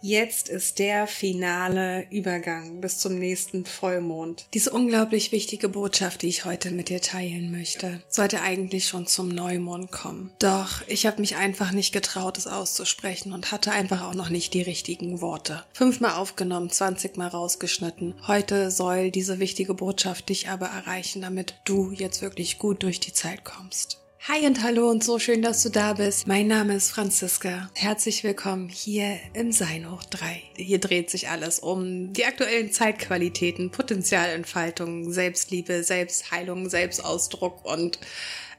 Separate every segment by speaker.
Speaker 1: Jetzt ist der finale Übergang bis zum nächsten Vollmond. Diese unglaublich wichtige Botschaft, die ich heute mit dir teilen möchte, sollte eigentlich schon zum Neumond kommen. Doch ich habe mich einfach nicht getraut, es auszusprechen und hatte einfach auch noch nicht die richtigen Worte. Fünfmal aufgenommen, 20 Mal rausgeschnitten. Heute soll diese wichtige Botschaft dich aber erreichen, damit du jetzt wirklich gut durch die Zeit kommst. Hi und hallo und so schön, dass du da bist. Mein Name ist Franziska. Herzlich willkommen hier im Sein hoch 3. Hier dreht sich alles um die aktuellen Zeitqualitäten, Potenzialentfaltung, Selbstliebe, Selbstheilung, Selbstausdruck und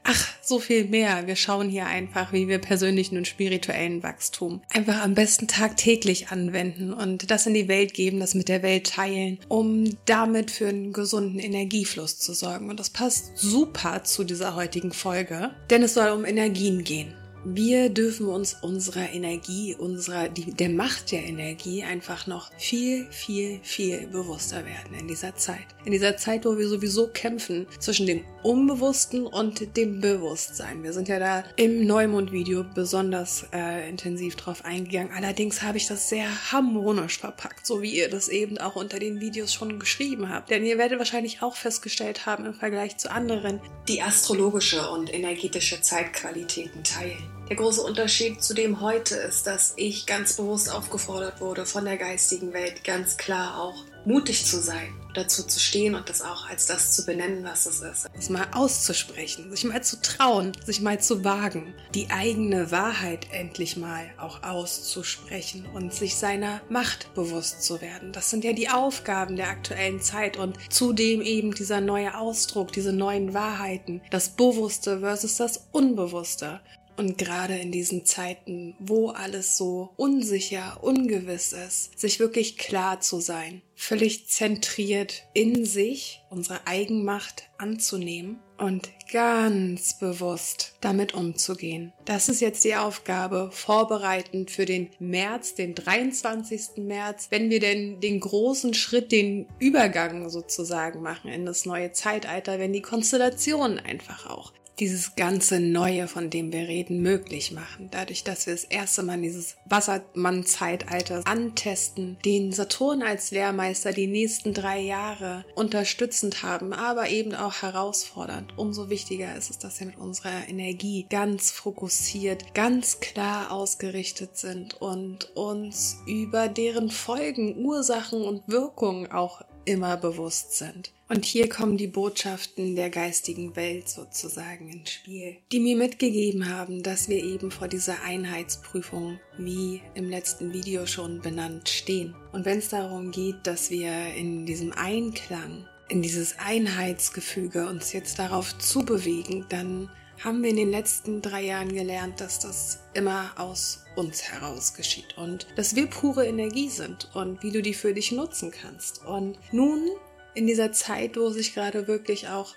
Speaker 1: Ach, so viel mehr. Wir schauen hier einfach, wie wir persönlichen und spirituellen Wachstum einfach am besten tagtäglich anwenden und das in die Welt geben, das mit der Welt teilen, um damit für einen gesunden Energiefluss zu sorgen. Und das passt super zu dieser heutigen Folge, denn es soll um Energien gehen. Wir dürfen uns unserer Energie, unserer, der Macht der Energie einfach noch viel, viel, viel bewusster werden in dieser Zeit. In dieser Zeit, wo wir sowieso kämpfen zwischen dem Unbewussten und dem Bewusstsein. Wir sind ja da im Neumond-Video besonders äh, intensiv drauf eingegangen. Allerdings habe ich das sehr harmonisch verpackt, so wie ihr das eben auch unter den Videos schon geschrieben habt. Denn ihr werdet wahrscheinlich auch festgestellt haben im Vergleich zu anderen, die astrologische und energetische Zeitqualitäten teilen. Der große Unterschied zu dem heute ist, dass ich ganz bewusst aufgefordert wurde von der geistigen Welt, ganz klar auch mutig zu sein, dazu zu stehen und das auch als das zu benennen, was es ist. Es mal auszusprechen, sich mal zu trauen, sich mal zu wagen, die eigene Wahrheit endlich mal auch auszusprechen und sich seiner Macht bewusst zu werden. Das sind ja die Aufgaben der aktuellen Zeit und zudem eben dieser neue Ausdruck, diese neuen Wahrheiten, das Bewusste versus das Unbewusste. Und gerade in diesen Zeiten, wo alles so unsicher, ungewiss ist, sich wirklich klar zu sein, völlig zentriert in sich, unsere Eigenmacht anzunehmen und ganz bewusst damit umzugehen. Das ist jetzt die Aufgabe, vorbereitend für den März, den 23. März, wenn wir denn den großen Schritt, den Übergang sozusagen machen in das neue Zeitalter, wenn die Konstellationen einfach auch dieses ganze Neue, von dem wir reden, möglich machen. Dadurch, dass wir das erste Mal dieses Wassermann-Zeitalter antesten, den Saturn als Lehrmeister die nächsten drei Jahre unterstützend haben, aber eben auch herausfordernd. Umso wichtiger ist es, dass wir mit unserer Energie ganz fokussiert, ganz klar ausgerichtet sind und uns über deren Folgen, Ursachen und Wirkungen auch immer bewusst sind. Und hier kommen die Botschaften der geistigen Welt sozusagen ins Spiel, die mir mitgegeben haben, dass wir eben vor dieser Einheitsprüfung, wie im letzten Video schon benannt, stehen. Und wenn es darum geht, dass wir in diesem Einklang, in dieses Einheitsgefüge uns jetzt darauf zubewegen, dann haben wir in den letzten drei Jahren gelernt, dass das immer aus uns heraus geschieht und dass wir pure Energie sind und wie du die für dich nutzen kannst. Und nun in dieser Zeit, wo sich gerade wirklich auch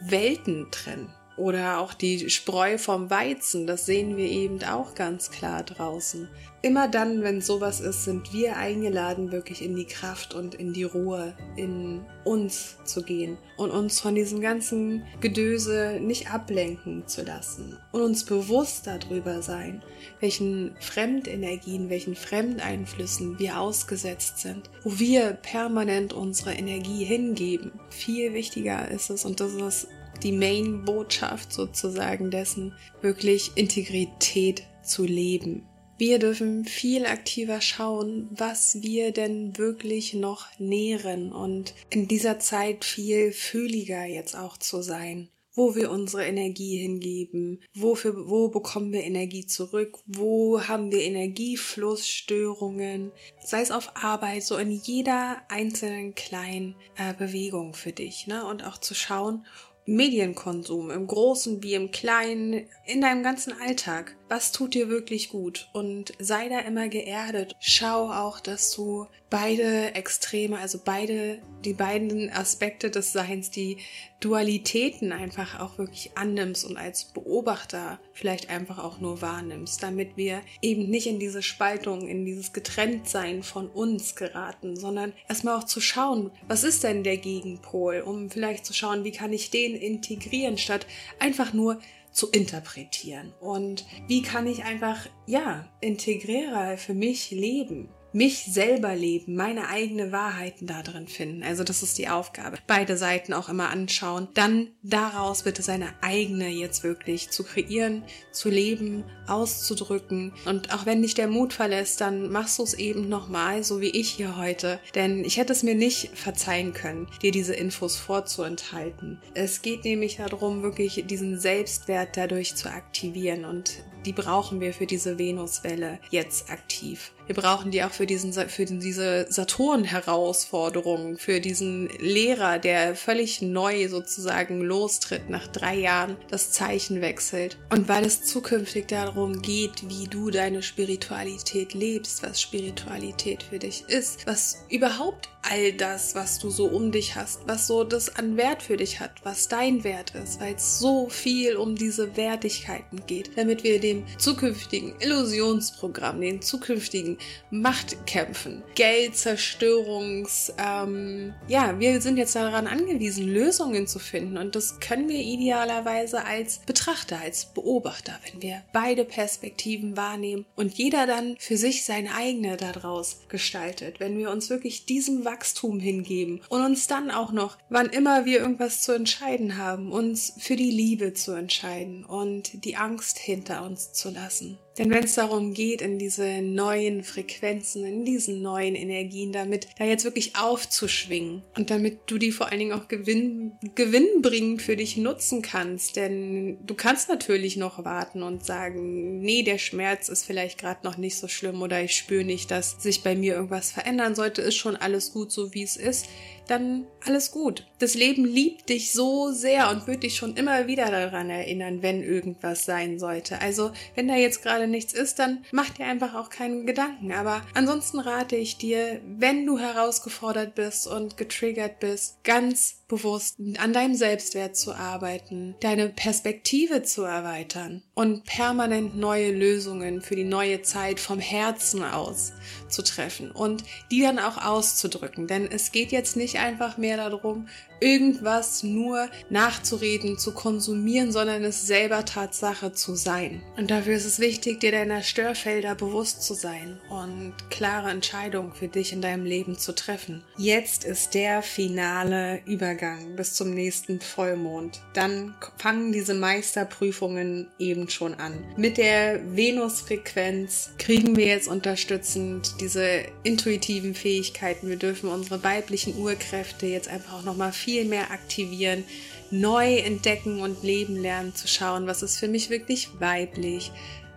Speaker 1: Welten trennen oder auch die Spreu vom Weizen, das sehen wir eben auch ganz klar draußen. Immer dann, wenn sowas ist, sind wir eingeladen, wirklich in die Kraft und in die Ruhe, in uns zu gehen und uns von diesem ganzen Gedöse nicht ablenken zu lassen und uns bewusst darüber sein, welchen Fremdenergien, welchen Fremdeinflüssen wir ausgesetzt sind, wo wir permanent unsere Energie hingeben. Viel wichtiger ist es, und das ist die Main-Botschaft sozusagen dessen, wirklich Integrität zu leben. Wir dürfen viel aktiver schauen, was wir denn wirklich noch nähren und in dieser Zeit viel fühliger jetzt auch zu sein wo wir unsere Energie hingeben, wofür, wo bekommen wir Energie zurück, wo haben wir Energieflussstörungen, sei es auf Arbeit, so in jeder einzelnen kleinen äh, Bewegung für dich, ne? Und auch zu schauen, Medienkonsum im Großen wie im Kleinen, in deinem ganzen Alltag. Was tut dir wirklich gut? Und sei da immer geerdet. Schau auch, dass du beide Extreme, also beide, die beiden Aspekte des Seins, die Dualitäten einfach auch wirklich annimmst und als Beobachter vielleicht einfach auch nur wahrnimmst, damit wir eben nicht in diese Spaltung, in dieses Getrenntsein von uns geraten, sondern erstmal auch zu schauen, was ist denn der Gegenpol, um vielleicht zu schauen, wie kann ich den integrieren, statt einfach nur zu interpretieren und wie kann ich einfach, ja, integrierer für mich leben. Mich selber leben, meine eigene Wahrheiten da drin finden. Also das ist die Aufgabe. Beide Seiten auch immer anschauen, dann daraus bitte seine eigene jetzt wirklich zu kreieren, zu leben, auszudrücken. Und auch wenn dich der Mut verlässt, dann machst du es eben nochmal, so wie ich hier heute. Denn ich hätte es mir nicht verzeihen können, dir diese Infos vorzuenthalten. Es geht nämlich darum, wirklich diesen Selbstwert dadurch zu aktivieren und die brauchen wir für diese Venuswelle jetzt aktiv. Wir brauchen die auch für, diesen, für diese Saturn-Herausforderung, für diesen Lehrer, der völlig neu sozusagen lostritt, nach drei Jahren das Zeichen wechselt. Und weil es zukünftig darum geht, wie du deine Spiritualität lebst, was Spiritualität für dich ist, was überhaupt all das, was du so um dich hast, was so das an Wert für dich hat, was dein Wert ist, weil es so viel um diese Wertigkeiten geht, damit wir dem zukünftigen Illusionsprogramm, den zukünftigen Machtkämpfen, Geldzerstörungs, ähm, ja, wir sind jetzt daran angewiesen, Lösungen zu finden. Und das können wir idealerweise als Betrachter, als Beobachter, wenn wir beide Perspektiven wahrnehmen und jeder dann für sich seine eigene daraus gestaltet, wenn wir uns wirklich diesem Wachstum hingeben und uns dann auch noch, wann immer wir irgendwas zu entscheiden haben, uns für die Liebe zu entscheiden und die Angst hinter uns zu lassen. Denn wenn es darum geht, in diese neuen Frequenzen, in diesen neuen Energien, damit da jetzt wirklich aufzuschwingen und damit du die vor allen Dingen auch gewinn, gewinnbringend für dich nutzen kannst, denn du kannst natürlich noch warten und sagen, nee, der Schmerz ist vielleicht gerade noch nicht so schlimm oder ich spüre nicht, dass sich bei mir irgendwas verändern sollte, ist schon alles gut so wie es ist dann alles gut. Das Leben liebt dich so sehr und wird dich schon immer wieder daran erinnern, wenn irgendwas sein sollte. Also, wenn da jetzt gerade nichts ist, dann mach dir einfach auch keinen Gedanken. Aber ansonsten rate ich dir, wenn du herausgefordert bist und getriggert bist, ganz bewusst an deinem Selbstwert zu arbeiten, deine Perspektive zu erweitern und permanent neue Lösungen für die neue Zeit vom Herzen aus zu treffen und die dann auch auszudrücken. Denn es geht jetzt nicht einfach mehr darum, irgendwas nur nachzureden, zu konsumieren, sondern es selber Tatsache zu sein. Und dafür ist es wichtig, dir deiner Störfelder bewusst zu sein und klare Entscheidungen für dich in deinem Leben zu treffen. Jetzt ist der finale Übergang bis zum nächsten Vollmond. Dann fangen diese Meisterprüfungen eben schon an. Mit der Venusfrequenz kriegen wir jetzt unterstützend diese intuitiven Fähigkeiten. Wir dürfen unsere weiblichen Urkräfte jetzt einfach auch nochmal viel viel mehr aktivieren, neu entdecken und leben lernen, zu schauen, was ist für mich wirklich weiblich,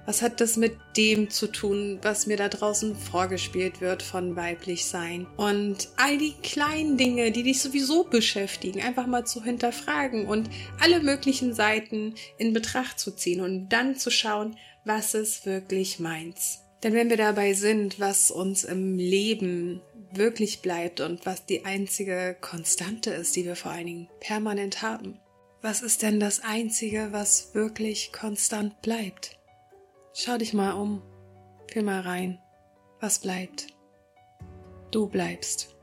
Speaker 1: was hat das mit dem zu tun, was mir da draußen vorgespielt wird von weiblich sein? Und all die kleinen Dinge, die dich sowieso beschäftigen, einfach mal zu hinterfragen und alle möglichen Seiten in Betracht zu ziehen und dann zu schauen, was ist wirklich meins. Denn wenn wir dabei sind, was uns im Leben wirklich bleibt und was die einzige Konstante ist, die wir vor allen Dingen permanent haben. Was ist denn das Einzige, was wirklich konstant bleibt? Schau dich mal um, fühl mal rein. Was bleibt? Du bleibst.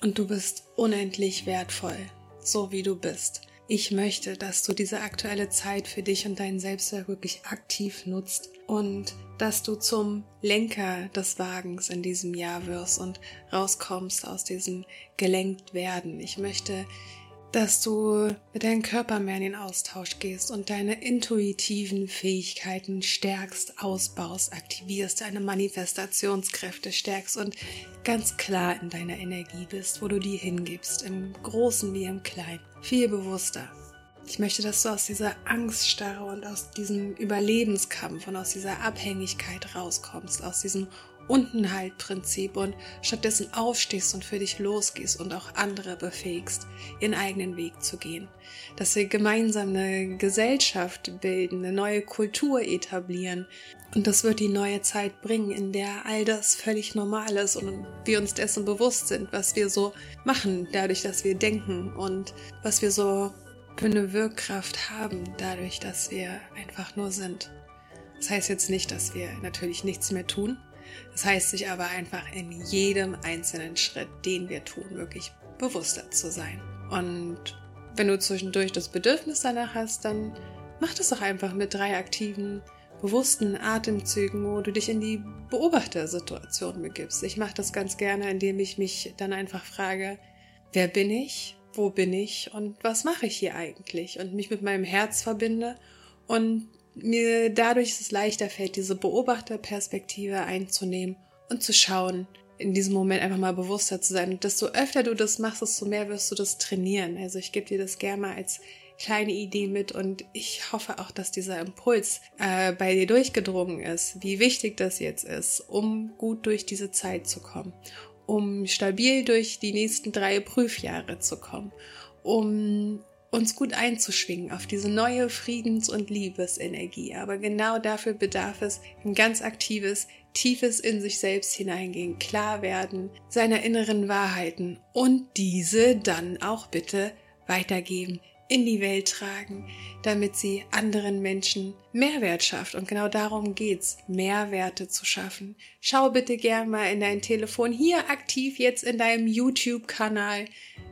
Speaker 1: Und du bist unendlich wertvoll, so wie du bist. Ich möchte, dass du diese aktuelle Zeit für dich und dein Selbstwert wirklich aktiv nutzt und dass du zum Lenker des Wagens in diesem Jahr wirst und rauskommst aus diesem gelenkt werden. Ich möchte, dass du mit deinem Körper mehr in den Austausch gehst und deine intuitiven Fähigkeiten stärkst, ausbaust, aktivierst, deine Manifestationskräfte stärkst und ganz klar in deiner Energie bist, wo du die hingibst, im Großen wie im Kleinen, viel bewusster. Ich möchte, dass du aus dieser Angststarre und aus diesem Überlebenskampf und aus dieser Abhängigkeit rauskommst, aus diesem Untenhaltprinzip und stattdessen aufstehst und für dich losgehst und auch andere befähigst, ihren eigenen Weg zu gehen. Dass wir gemeinsam eine Gesellschaft bilden, eine neue Kultur etablieren. Und das wird die neue Zeit bringen, in der all das völlig normal ist und wir uns dessen bewusst sind, was wir so machen, dadurch, dass wir denken und was wir so für eine Wirkkraft haben, dadurch, dass wir einfach nur sind. Das heißt jetzt nicht, dass wir natürlich nichts mehr tun. Das heißt sich aber einfach in jedem einzelnen Schritt, den wir tun, wirklich bewusster zu sein. Und wenn du zwischendurch das Bedürfnis danach hast, dann mach das doch einfach mit drei aktiven bewussten Atemzügen, wo du dich in die Beobachtersituation begibst. Ich mache das ganz gerne, indem ich mich dann einfach frage, wer bin ich, wo bin ich und was mache ich hier eigentlich und mich mit meinem Herz verbinde und mir dadurch es leichter fällt, diese Beobachterperspektive einzunehmen und zu schauen, in diesem Moment einfach mal bewusster zu sein. Und desto öfter du das machst, desto mehr wirst du das trainieren. Also ich gebe dir das gerne mal als kleine Idee mit und ich hoffe auch, dass dieser Impuls äh, bei dir durchgedrungen ist, wie wichtig das jetzt ist, um gut durch diese Zeit zu kommen, um stabil durch die nächsten drei Prüfjahre zu kommen, um uns gut einzuschwingen auf diese neue Friedens- und Liebesenergie. Aber genau dafür bedarf es ein ganz aktives, tiefes in sich selbst hineingehen, klar werden seiner inneren Wahrheiten und diese dann auch bitte weitergeben, in die Welt tragen, damit sie anderen Menschen Mehrwert schafft. Und genau darum geht's, Mehrwerte zu schaffen. Schau bitte gern mal in dein Telefon hier aktiv jetzt in deinem YouTube-Kanal.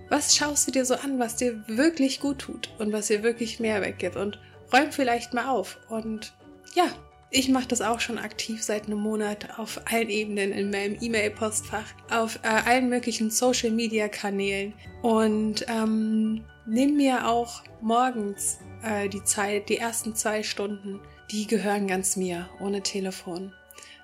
Speaker 1: Was schaust du dir so an, was dir wirklich gut tut und was dir wirklich Mehrwert gibt? Und räum vielleicht mal auf. Und ja, ich mache das auch schon aktiv seit einem Monat auf allen Ebenen in meinem E-Mail-Postfach, auf äh, allen möglichen Social-Media-Kanälen und ähm, nimm mir auch morgens äh, die Zeit, die ersten zwei Stunden, die gehören ganz mir, ohne Telefon.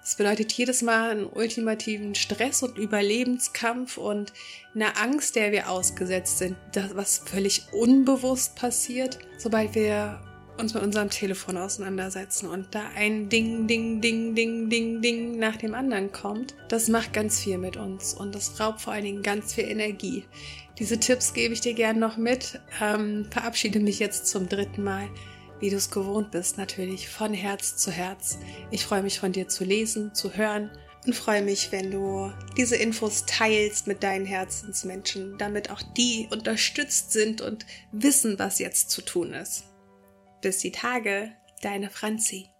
Speaker 1: Das bedeutet jedes Mal einen ultimativen Stress und Überlebenskampf und eine Angst, der wir ausgesetzt sind, das, was völlig unbewusst passiert, sobald wir uns mit unserem Telefon auseinandersetzen und da ein Ding, Ding, Ding, Ding, Ding, Ding nach dem anderen kommt, das macht ganz viel mit uns und das raubt vor allen Dingen ganz viel Energie. Diese Tipps gebe ich dir gern noch mit. Ähm, verabschiede mich jetzt zum dritten Mal, wie du es gewohnt bist, natürlich von Herz zu Herz. Ich freue mich von dir zu lesen, zu hören und freue mich, wenn du diese Infos teilst mit deinen Herzensmenschen, damit auch die unterstützt sind und wissen, was jetzt zu tun ist. Bis die Tage, deine Franzi.